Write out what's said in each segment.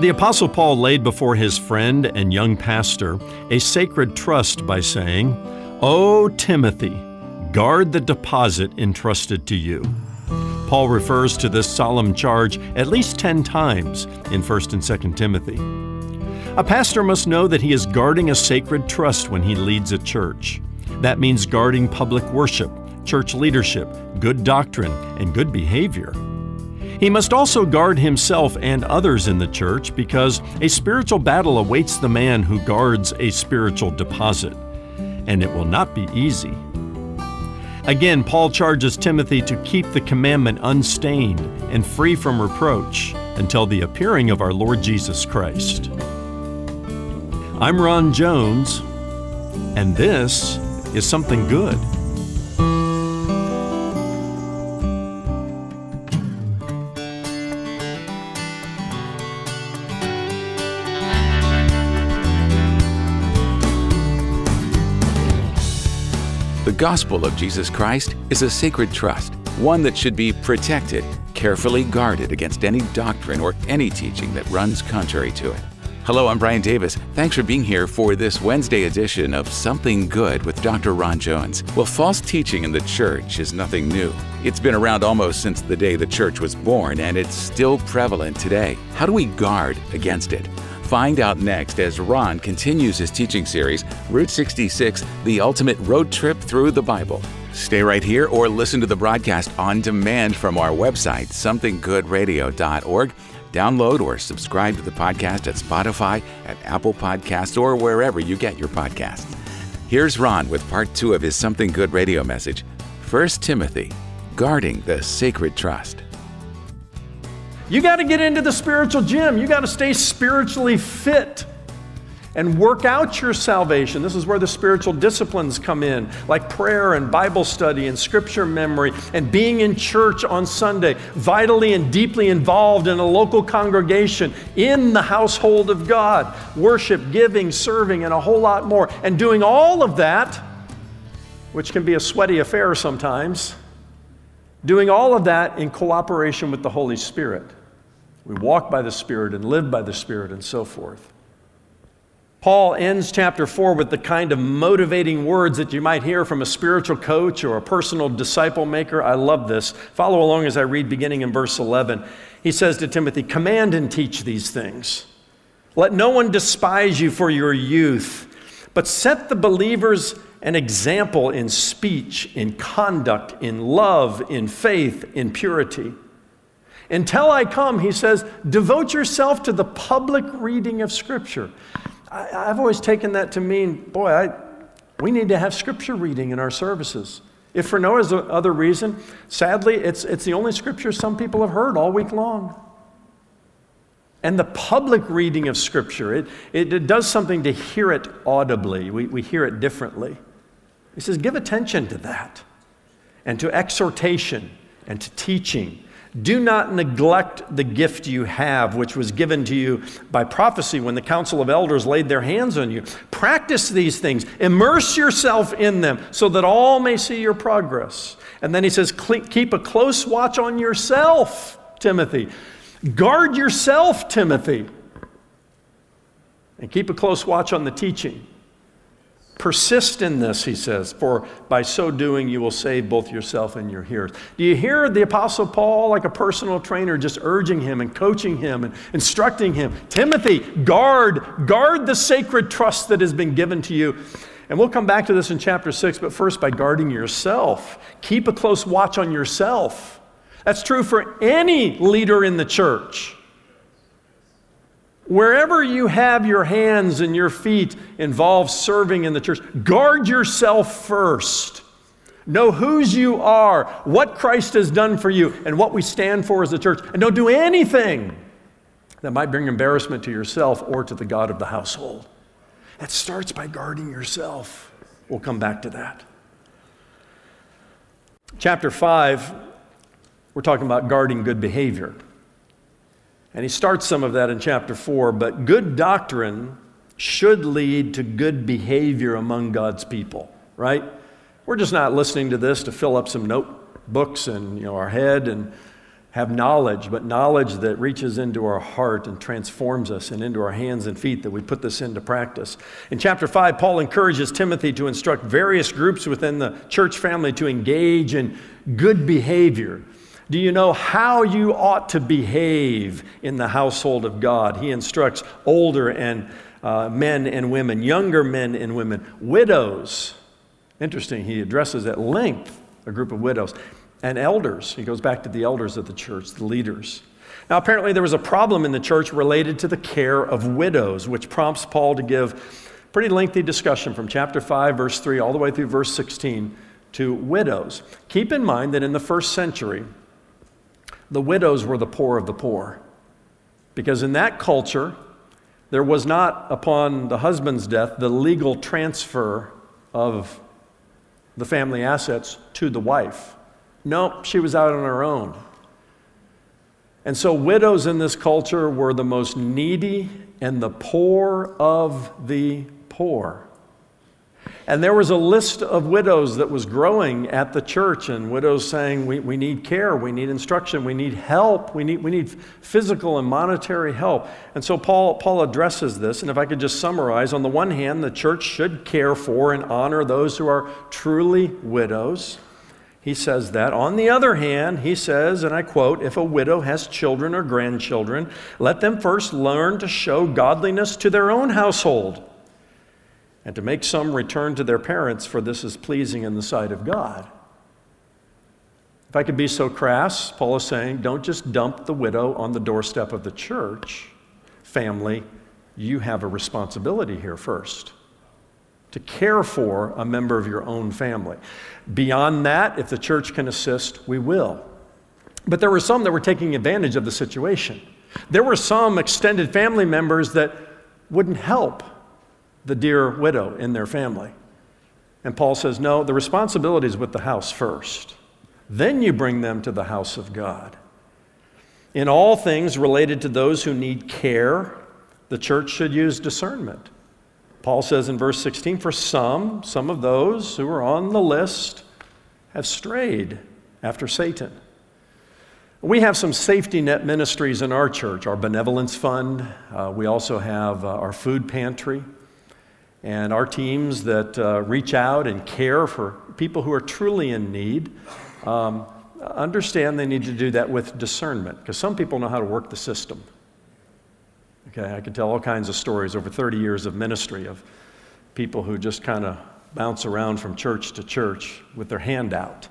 The Apostle Paul laid before his friend and young pastor a sacred trust by saying, O Timothy, guard the deposit entrusted to you. Paul refers to this solemn charge at least 10 times in 1st and 2nd Timothy. A pastor must know that he is guarding a sacred trust when he leads a church. That means guarding public worship, church leadership, good doctrine, and good behavior. He must also guard himself and others in the church because a spiritual battle awaits the man who guards a spiritual deposit, and it will not be easy. Again, Paul charges Timothy to keep the commandment unstained and free from reproach until the appearing of our Lord Jesus Christ. I'm Ron Jones, and this is something good. Gospel of Jesus Christ is a sacred trust, one that should be protected, carefully guarded against any doctrine or any teaching that runs contrary to it. Hello, I'm Brian Davis. Thanks for being here for this Wednesday edition of Something Good with Dr. Ron Jones. Well, false teaching in the church is nothing new. It's been around almost since the day the church was born, and it's still prevalent today. How do we guard against it? Find out next as Ron continues his teaching series, Route 66 The Ultimate Road Trip Through the Bible. Stay right here or listen to the broadcast on demand from our website, somethinggoodradio.org. Download or subscribe to the podcast at Spotify, at Apple Podcasts, or wherever you get your podcasts. Here's Ron with part two of his Something Good radio message 1 Timothy, guarding the sacred trust. You got to get into the spiritual gym. You got to stay spiritually fit and work out your salvation. This is where the spiritual disciplines come in, like prayer and Bible study and scripture memory and being in church on Sunday, vitally and deeply involved in a local congregation, in the household of God, worship, giving, serving, and a whole lot more. And doing all of that, which can be a sweaty affair sometimes doing all of that in cooperation with the Holy Spirit. We walk by the Spirit and live by the Spirit and so forth. Paul ends chapter 4 with the kind of motivating words that you might hear from a spiritual coach or a personal disciple maker. I love this. Follow along as I read beginning in verse 11. He says to Timothy, Command and teach these things. Let no one despise you for your youth, but set the believers an example in speech, in conduct, in love, in faith, in purity. Until I come, he says, devote yourself to the public reading of Scripture. I, have always taken that to mean, boy, I, we need to have Scripture reading in our services. If for no other reason, sadly, it's, it's the only Scripture some people have heard all week long. And the public reading of Scripture, it, it, it does something to hear it audibly. We, we hear it differently. He says, give attention to that and to exhortation and to teaching. Do not neglect the gift you have, which was given to you by prophecy when the council of elders laid their hands on you. Practice these things, immerse yourself in them so that all may see your progress. And then he says, keep a close watch on yourself, Timothy. Guard yourself, Timothy. And keep a close watch on the teaching. Persist in this, he says, for by so doing you will save both yourself and your hearers. Do you hear the Apostle Paul like a personal trainer just urging him and coaching him and instructing him? Timothy, guard, guard the sacred trust that has been given to you. And we'll come back to this in chapter 6, but first by guarding yourself. Keep a close watch on yourself. That's true for any leader in the church. Wherever you have your hands and your feet involved serving in the church, guard yourself first. Know whose you are, what Christ has done for you, and what we stand for as a church. And don't do anything that might bring embarrassment to yourself or to the God of the household. That starts by guarding yourself. We'll come back to that. Chapter 5, we're talking about guarding good behavior. And he starts some of that in chapter 4. But good doctrine should lead to good behavior among God's people, right? We're just not listening to this to fill up some notebooks and you know, our head and have knowledge, but knowledge that reaches into our heart and transforms us and into our hands and feet, that we put this into practice. In chapter 5, Paul encourages Timothy to instruct various groups within the church family to engage in good behavior. Do you know how you ought to behave in the household of God? He instructs older and uh, men and women, younger men and women, widows. Interesting, he addresses at length a group of widows and elders. He goes back to the elders of the church, the leaders. Now, apparently, there was a problem in the church related to the care of widows, which prompts Paul to give pretty lengthy discussion from chapter 5, verse 3, all the way through verse 16 to widows. Keep in mind that in the first century, the widows were the poor of the poor. Because in that culture, there was not, upon the husband's death, the legal transfer of the family assets to the wife. No, she was out on her own. And so, widows in this culture were the most needy and the poor of the poor. And there was a list of widows that was growing at the church, and widows saying, We, we need care, we need instruction, we need help, we need, we need physical and monetary help. And so Paul, Paul addresses this. And if I could just summarize on the one hand, the church should care for and honor those who are truly widows. He says that. On the other hand, he says, and I quote, if a widow has children or grandchildren, let them first learn to show godliness to their own household and to make some return to their parents, for this is pleasing in the sight of God. If I could be so crass, Paul is saying, don't just dump the widow on the doorstep of the church. Family, you have a responsibility here first to care for a member of your own family. Beyond that, if the church can assist, we will. But there were some that were taking advantage of the situation. There were some extended family members that wouldn't help the dear widow in their family. And Paul says, no, the responsibility is with the house first. Then you bring them to the house of God. In all things related to those who need care, the church should use discernment. Paul says in verse 16, For some, some of those who are on the list have strayed after Satan. We have some safety net ministries in our church, our benevolence fund. Uh, we also have uh, our food pantry and our teams that uh, reach out and care for people who are truly in need. Um, understand they need to do that with discernment because some people know how to work the system. Okay, I could tell all kinds of stories over 30 years of ministry of people who just kind of bounce around from church to church with their hand out.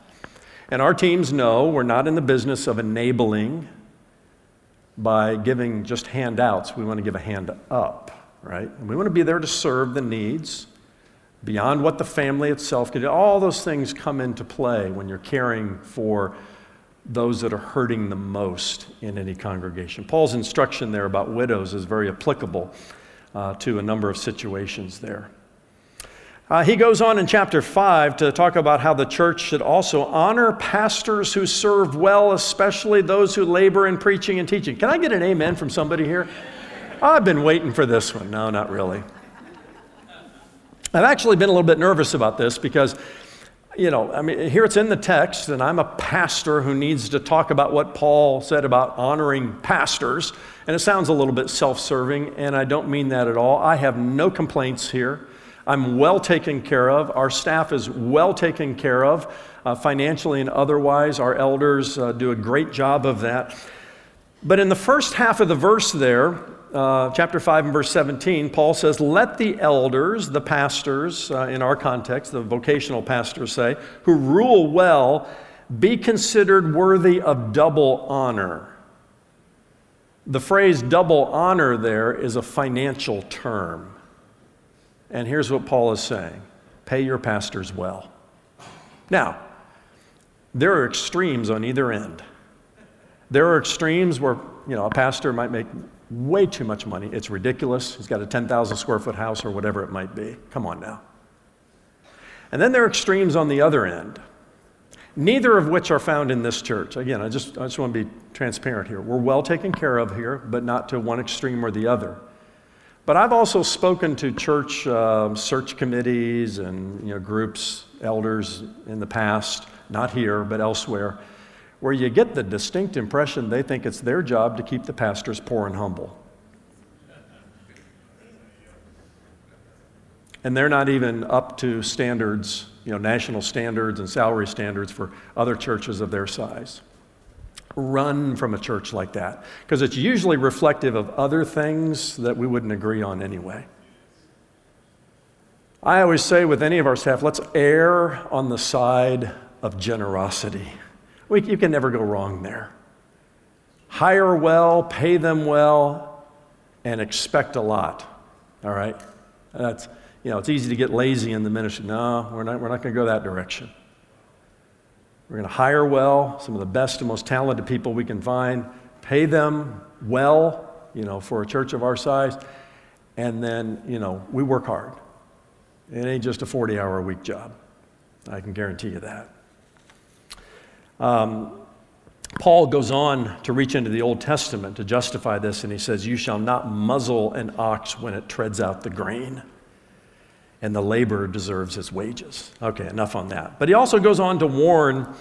And our teams know we're not in the business of enabling by giving just handouts. We want to give a hand up, right? And we want to be there to serve the needs beyond what the family itself can do. All those things come into play when you're caring for those that are hurting the most in any congregation. Paul's instruction there about widows is very applicable uh, to a number of situations there. Uh, he goes on in chapter 5 to talk about how the church should also honor pastors who serve well, especially those who labor in preaching and teaching. Can I get an amen from somebody here? I've been waiting for this one. No, not really. I've actually been a little bit nervous about this because you know, I mean, here it's in the text, and I'm a pastor who needs to talk about what Paul said about honoring pastors. And it sounds a little bit self serving, and I don't mean that at all. I have no complaints here. I'm well taken care of. Our staff is well taken care of, uh, financially and otherwise. Our elders uh, do a great job of that. But in the first half of the verse there, uh, chapter 5 and verse 17, Paul says, Let the elders, the pastors, uh, in our context, the vocational pastors say, who rule well, be considered worthy of double honor. The phrase double honor there is a financial term. And here's what Paul is saying pay your pastors well. Now, there are extremes on either end. There are extremes where, you know, a pastor might make way too much money. It's ridiculous. He's got a 10,000 square foot house or whatever it might be. Come on now. And then there are extremes on the other end, neither of which are found in this church. Again, I just, I just want to be transparent here. We're well taken care of here, but not to one extreme or the other. But I've also spoken to church uh, search committees and you know, groups, elders in the past, not here, but elsewhere where you get the distinct impression they think it's their job to keep the pastors poor and humble. And they're not even up to standards, you know, national standards and salary standards for other churches of their size. Run from a church like that because it's usually reflective of other things that we wouldn't agree on anyway. I always say with any of our staff, let's err on the side of generosity. We, you can never go wrong there. Hire well, pay them well, and expect a lot. All right? That's, you know, it's easy to get lazy in the ministry. No, we're not, we're not going to go that direction. We're going to hire well, some of the best and most talented people we can find, pay them well, you know, for a church of our size, and then, you know, we work hard. It ain't just a 40 hour a week job. I can guarantee you that. Um, Paul goes on to reach into the Old Testament to justify this, and he says, You shall not muzzle an ox when it treads out the grain, and the laborer deserves his wages. Okay, enough on that. But he also goes on to warn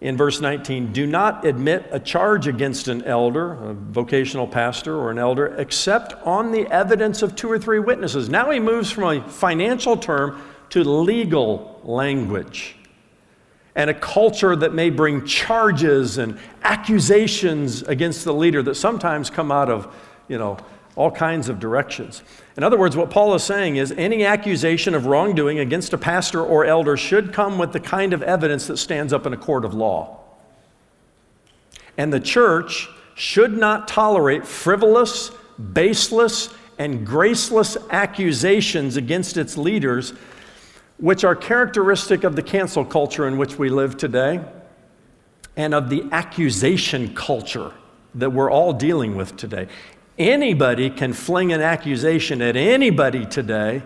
in verse 19 do not admit a charge against an elder, a vocational pastor, or an elder, except on the evidence of two or three witnesses. Now he moves from a financial term to legal language and a culture that may bring charges and accusations against the leader that sometimes come out of, you know, all kinds of directions. In other words, what Paul is saying is any accusation of wrongdoing against a pastor or elder should come with the kind of evidence that stands up in a court of law. And the church should not tolerate frivolous, baseless, and graceless accusations against its leaders which are characteristic of the cancel culture in which we live today and of the accusation culture that we're all dealing with today. Anybody can fling an accusation at anybody today,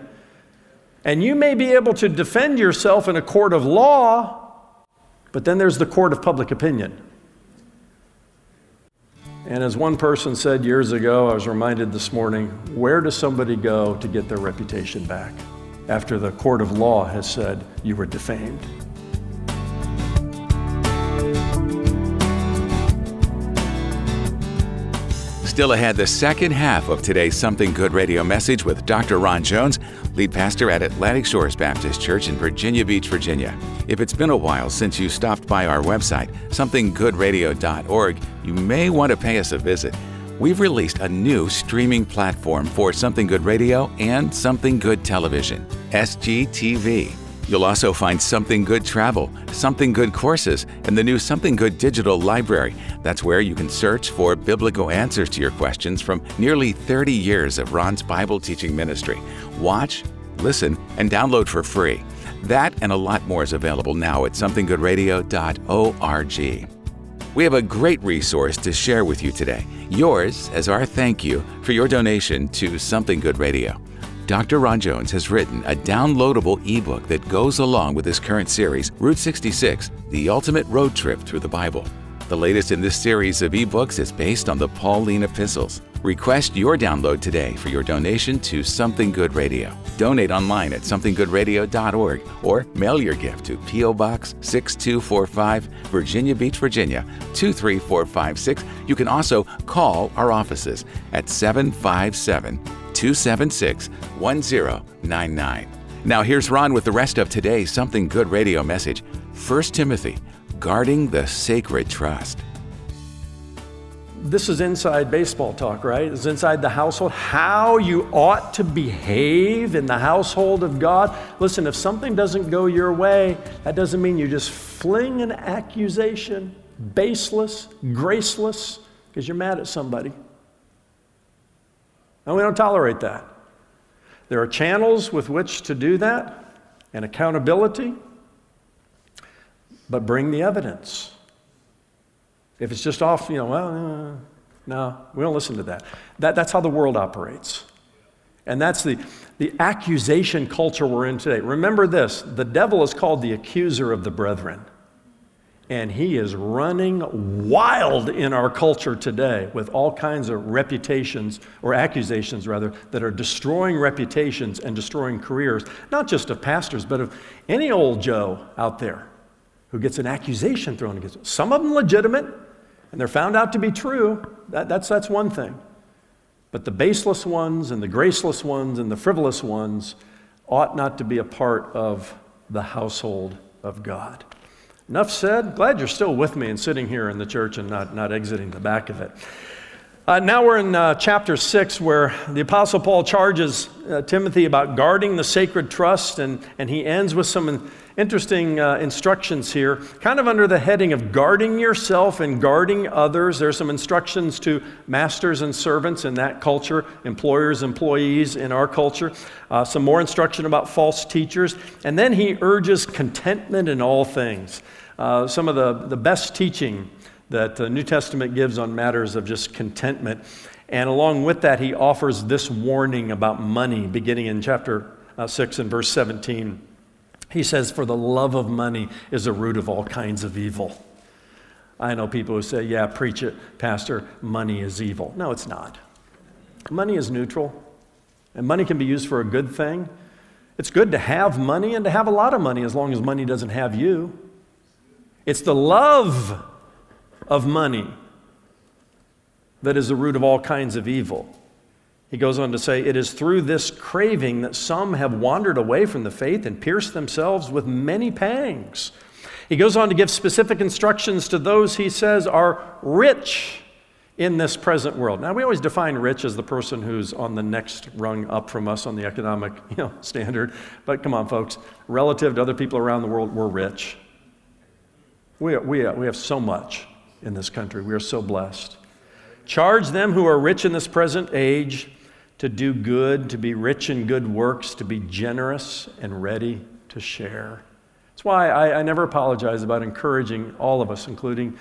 and you may be able to defend yourself in a court of law, but then there's the court of public opinion. And as one person said years ago, I was reminded this morning where does somebody go to get their reputation back? After the court of law has said you were defamed. Still ahead, the second half of today's Something Good radio message with Dr. Ron Jones, lead pastor at Atlantic Shores Baptist Church in Virginia Beach, Virginia. If it's been a while since you stopped by our website, somethinggoodradio.org, you may want to pay us a visit we've released a new streaming platform for Something Good Radio and Something Good Television, SGTV. You'll also find Something Good Travel, Something Good Courses, and the new Something Good Digital Library. That's where you can search for biblical answers to your questions from nearly 30 years of Ron's Bible teaching ministry. Watch, listen, and download for free. That and a lot more is available now at somethinggoodradio.org. We have a great resource to share with you today. Yours as our thank you for your donation to Something Good Radio. Dr. Ron Jones has written a downloadable ebook that goes along with his current series, Route 66 The Ultimate Road Trip Through the Bible. The latest in this series of ebooks is based on the Pauline epistles. Request your download today for your donation to Something Good Radio. Donate online at somethinggoodradio.org or mail your gift to P.O. Box 6245, Virginia Beach, Virginia 23456. You can also call our offices at 757 276 1099. Now, here's Ron with the rest of today's Something Good Radio message 1 Timothy, guarding the sacred trust this is inside baseball talk, right? It's inside the household. How you ought to behave in the household of God. Listen, if something doesn't go your way, that doesn't mean you just fling an accusation, baseless, graceless, because you're mad at somebody. And we don't tolerate that. There are channels with which to do that and accountability, but bring the evidence. If it's just off, you know, well, uh, no, we don't listen to that. that. That's how the world operates. And that's the, the accusation culture we're in today. Remember this the devil is called the accuser of the brethren. And he is running wild in our culture today with all kinds of reputations, or accusations rather, that are destroying reputations and destroying careers, not just of pastors, but of any old Joe out there. who gets an accusation thrown against them. Some of them legitimate, and they're found out to be true. That, that's, that's one thing. But the baseless ones and the graceless ones and the frivolous ones ought not to be a part of the household of God. Enough said. Glad you're still with me and sitting here in the church and not, not exiting the back of it. Uh, now we're in uh, chapter 6 where the Apostle Paul charges uh, Timothy about guarding the sacred trust, and, and he ends with some interesting uh, instructions here, kind of under the heading of guarding yourself and guarding others. There's some instructions to masters and servants in that culture, employers, employees in our culture, uh, some more instruction about false teachers, and then he urges contentment in all things. Uh, some of the, the best teaching that the New Testament gives on matters of just contentment. And along with that, he offers this warning about money, beginning in chapter uh, 6 and verse 17. He says, For the love of money is a root of all kinds of evil. I know people who say, Yeah, preach it, Pastor, money is evil. No, it's not. Money is neutral, and money can be used for a good thing. It's good to have money and to have a lot of money as long as money doesn't have you. It's the love of money that is the root of all kinds of evil. He goes on to say, It is through this craving that some have wandered away from the faith and pierced themselves with many pangs. He goes on to give specific instructions to those he says are rich in this present world. Now, we always define rich as the person who's on the next rung up from us on the economic you know, standard. But come on, folks, relative to other people around the world, we're rich. We, we, we have so much in this country. We are so blessed. Charge them who are rich in this present age to do good, to be rich in good works, to be generous and ready to share. That's why I, I never apologize about encouraging all of us, including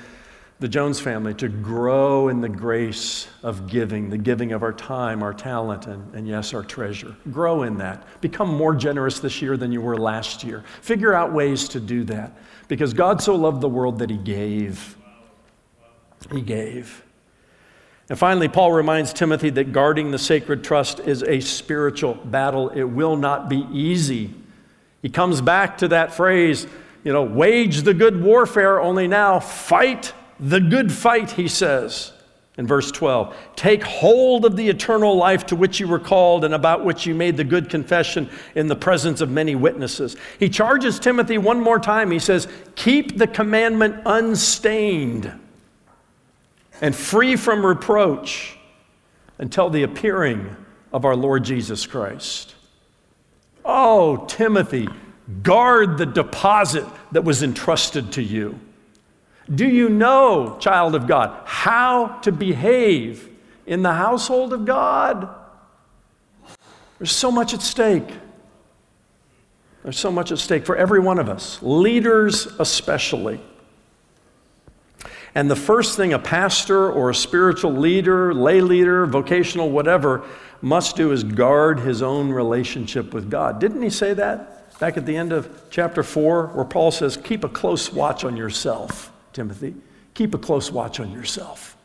the Jones family, to grow in the grace of giving, the giving of our time, our talent, and, and yes, our treasure. Grow in that. Become more generous this year than you were last year. Figure out ways to do that because God so loved the world that He gave he gave. And finally, Paul reminds Timothy that guarding the sacred trust is a spiritual battle. It will not be easy. He comes back to that phrase, you know, wage the good warfare, only now fight the good fight, he says in verse 12. Take hold of the eternal life to which you were called and about which you made the good confession in the presence of many witnesses. He charges Timothy one more time. He says, Keep the commandment unstained and free from reproach until the appearing of our Lord Jesus Christ. Oh, Timothy, guard the deposit that was entrusted to you. Do you know, child of God, how to behave in the household of God? There's so much at stake. There's so much at stake for every one of us, leaders especially. And the first thing a pastor or a spiritual leader, lay leader, vocational, whatever, must do is guard his own relationship with God. Didn't he say that back at the end of chapter 4, where Paul says, Keep a close watch on yourself, Timothy. Keep a close watch on yourself.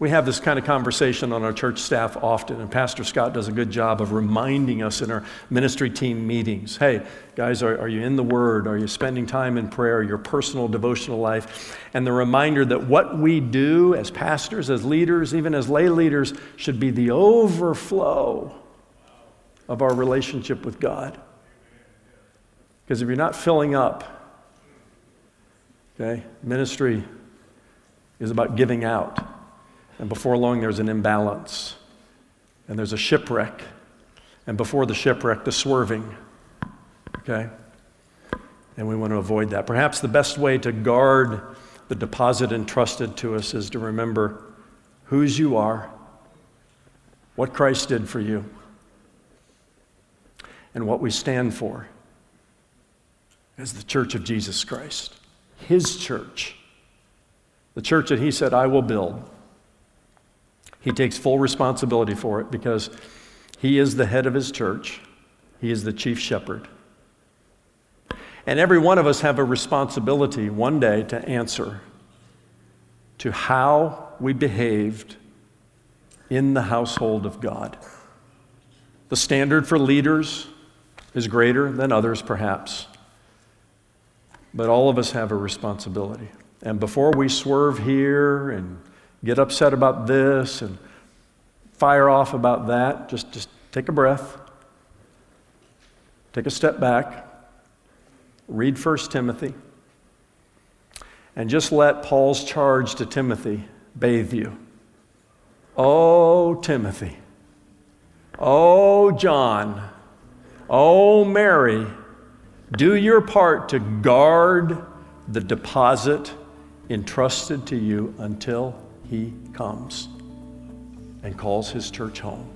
We have this kind of conversation on our church staff often, and Pastor Scott does a good job of reminding us in our ministry team meetings hey, guys, are, are you in the Word? Are you spending time in prayer, your personal devotional life? And the reminder that what we do as pastors, as leaders, even as lay leaders, should be the overflow of our relationship with God. Because if you're not filling up, okay, ministry is about giving out. And before long, there's an imbalance. And there's a shipwreck. And before the shipwreck, the swerving. Okay? And we want to avoid that. Perhaps the best way to guard the deposit entrusted to us is to remember whose you are, what Christ did for you, and what we stand for as the church of Jesus Christ, His church, the church that He said, I will build. He takes full responsibility for it because he is the head of his church, he is the chief shepherd. And every one of us have a responsibility one day to answer to how we behaved in the household of God. The standard for leaders is greater than others, perhaps. But all of us have a responsibility. And before we swerve here and get upset about this and fire off about that, just, just take a breath, take a step back, read 1 Timothy, and just let Paul's charge to Timothy bathe you. Oh, Timothy. Oh, John. Oh, Mary. Do your part to guard the deposit entrusted to you until he comes and calls his church home.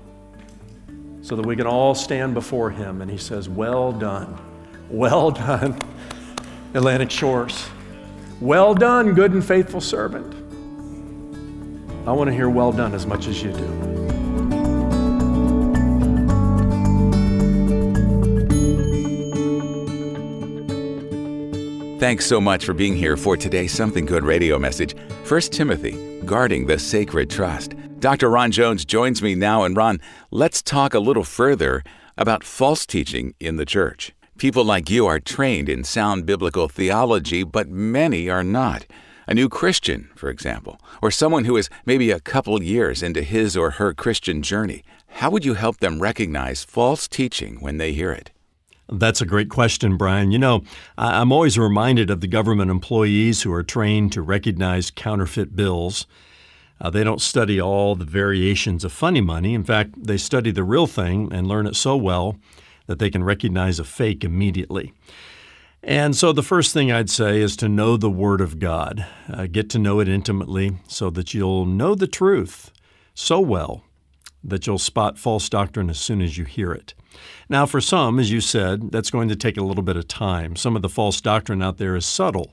So that we can all stand before him and he says, Well done. Well done, Atlantic Shores. Well done, good and faithful servant. I want to hear well done as much as you do. Thanks so much for being here for today's Something Good radio message. 1 Timothy, Guarding the Sacred Trust. Dr. Ron Jones joins me now. And Ron, let's talk a little further about false teaching in the church. People like you are trained in sound biblical theology, but many are not. A new Christian, for example, or someone who is maybe a couple years into his or her Christian journey. How would you help them recognize false teaching when they hear it? That's a great question, Brian. You know, I'm always reminded of the government employees who are trained to recognize counterfeit bills. Uh, they don't study all the variations of funny money. In fact, they study the real thing and learn it so well that they can recognize a fake immediately. And so, the first thing I'd say is to know the Word of God. Uh, get to know it intimately so that you'll know the truth so well that you'll spot false doctrine as soon as you hear it. Now, for some, as you said, that's going to take a little bit of time. Some of the false doctrine out there is subtle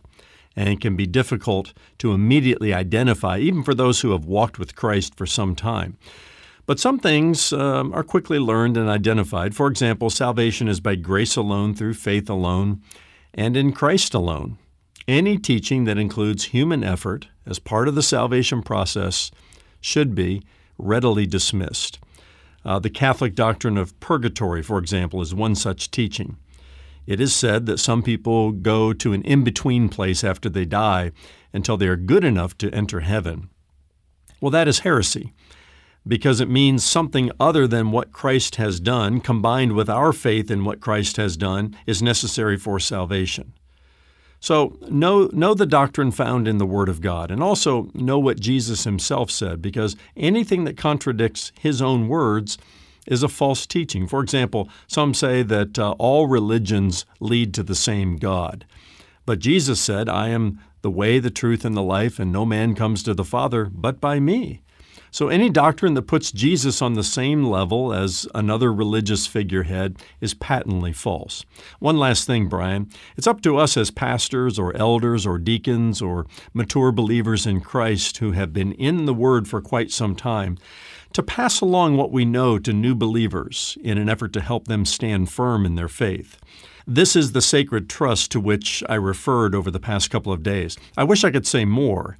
and can be difficult to immediately identify, even for those who have walked with Christ for some time. But some things um, are quickly learned and identified. For example, salvation is by grace alone, through faith alone, and in Christ alone. Any teaching that includes human effort as part of the salvation process should be readily dismissed. Uh, the Catholic doctrine of purgatory, for example, is one such teaching. It is said that some people go to an in between place after they die until they are good enough to enter heaven. Well, that is heresy because it means something other than what Christ has done, combined with our faith in what Christ has done, is necessary for salvation. So know, know the doctrine found in the Word of God, and also know what Jesus himself said, because anything that contradicts his own words is a false teaching. For example, some say that uh, all religions lead to the same God. But Jesus said, I am the way, the truth, and the life, and no man comes to the Father but by me. So, any doctrine that puts Jesus on the same level as another religious figurehead is patently false. One last thing, Brian. It's up to us as pastors or elders or deacons or mature believers in Christ who have been in the Word for quite some time to pass along what we know to new believers in an effort to help them stand firm in their faith. This is the sacred trust to which I referred over the past couple of days. I wish I could say more,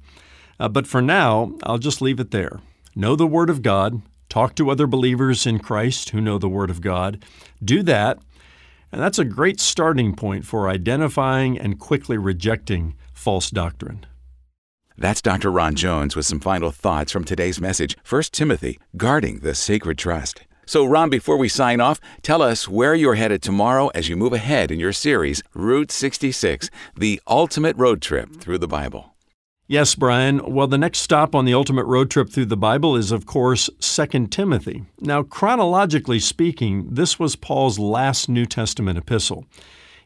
uh, but for now, I'll just leave it there. Know the Word of God, talk to other believers in Christ who know the Word of God. Do that, and that's a great starting point for identifying and quickly rejecting false doctrine. That's Dr. Ron Jones with some final thoughts from today's message 1 Timothy, Guarding the Sacred Trust. So, Ron, before we sign off, tell us where you're headed tomorrow as you move ahead in your series, Route 66, the ultimate road trip through the Bible. Yes, Brian. Well, the next stop on the ultimate road trip through the Bible is, of course, 2 Timothy. Now, chronologically speaking, this was Paul's last New Testament epistle.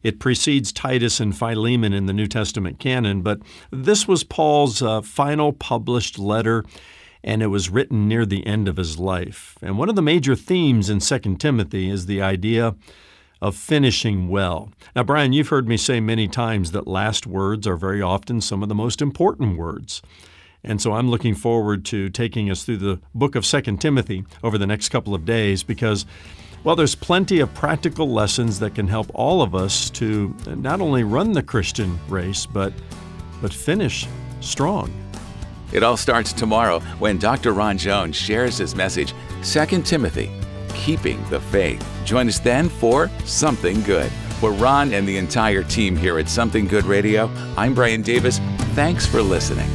It precedes Titus and Philemon in the New Testament canon, but this was Paul's uh, final published letter, and it was written near the end of his life. And one of the major themes in 2 Timothy is the idea of finishing well. Now, Brian, you've heard me say many times that last words are very often some of the most important words. And so I'm looking forward to taking us through the book of 2 Timothy over the next couple of days because, well, there's plenty of practical lessons that can help all of us to not only run the Christian race, but, but finish strong. It all starts tomorrow when Dr. Ron Jones shares his message, 2 Timothy, Keeping the Faith. Join us then for Something Good. For Ron and the entire team here at Something Good Radio, I'm Brian Davis. Thanks for listening.